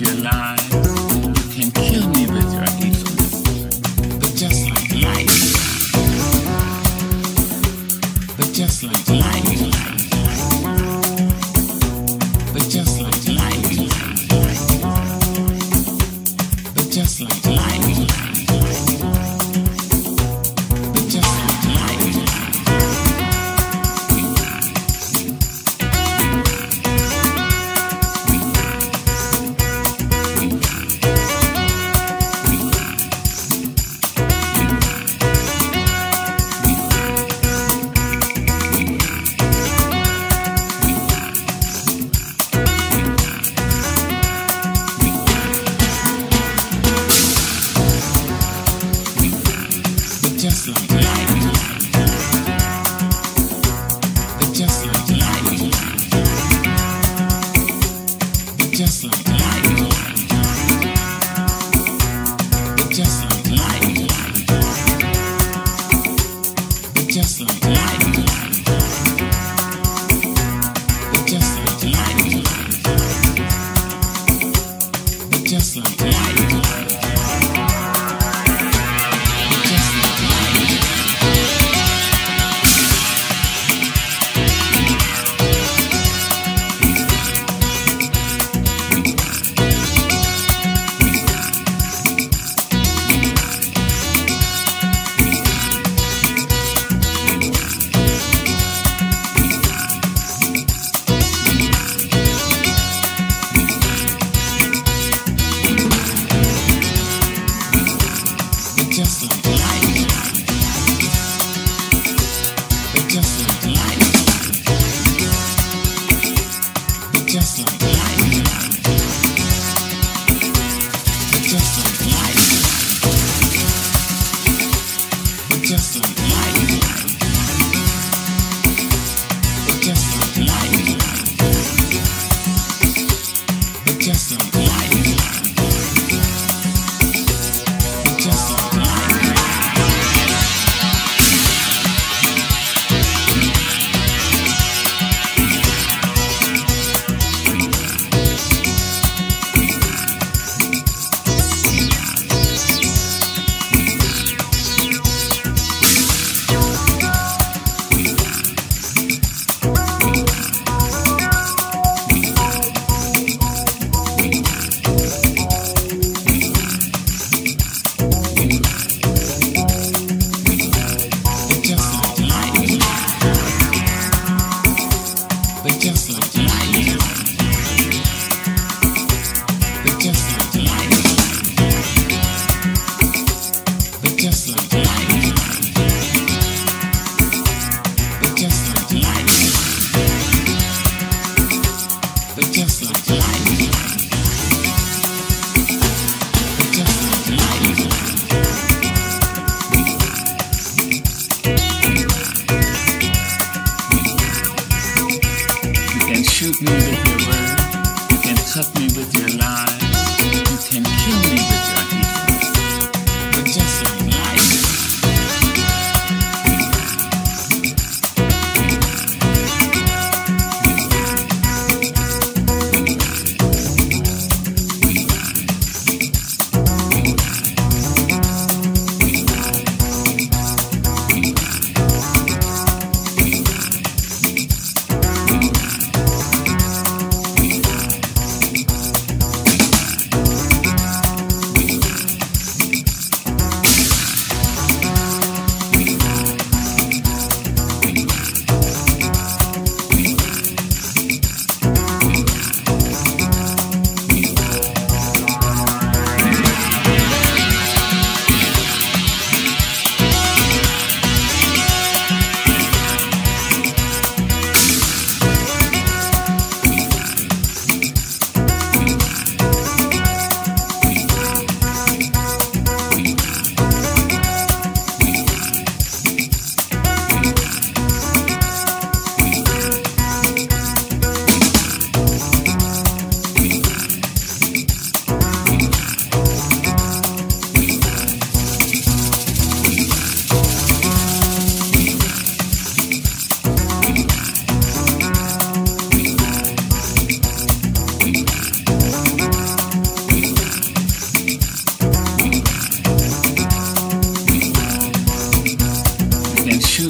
with your lies.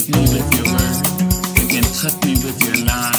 Me with your word. You can touch me with your lies.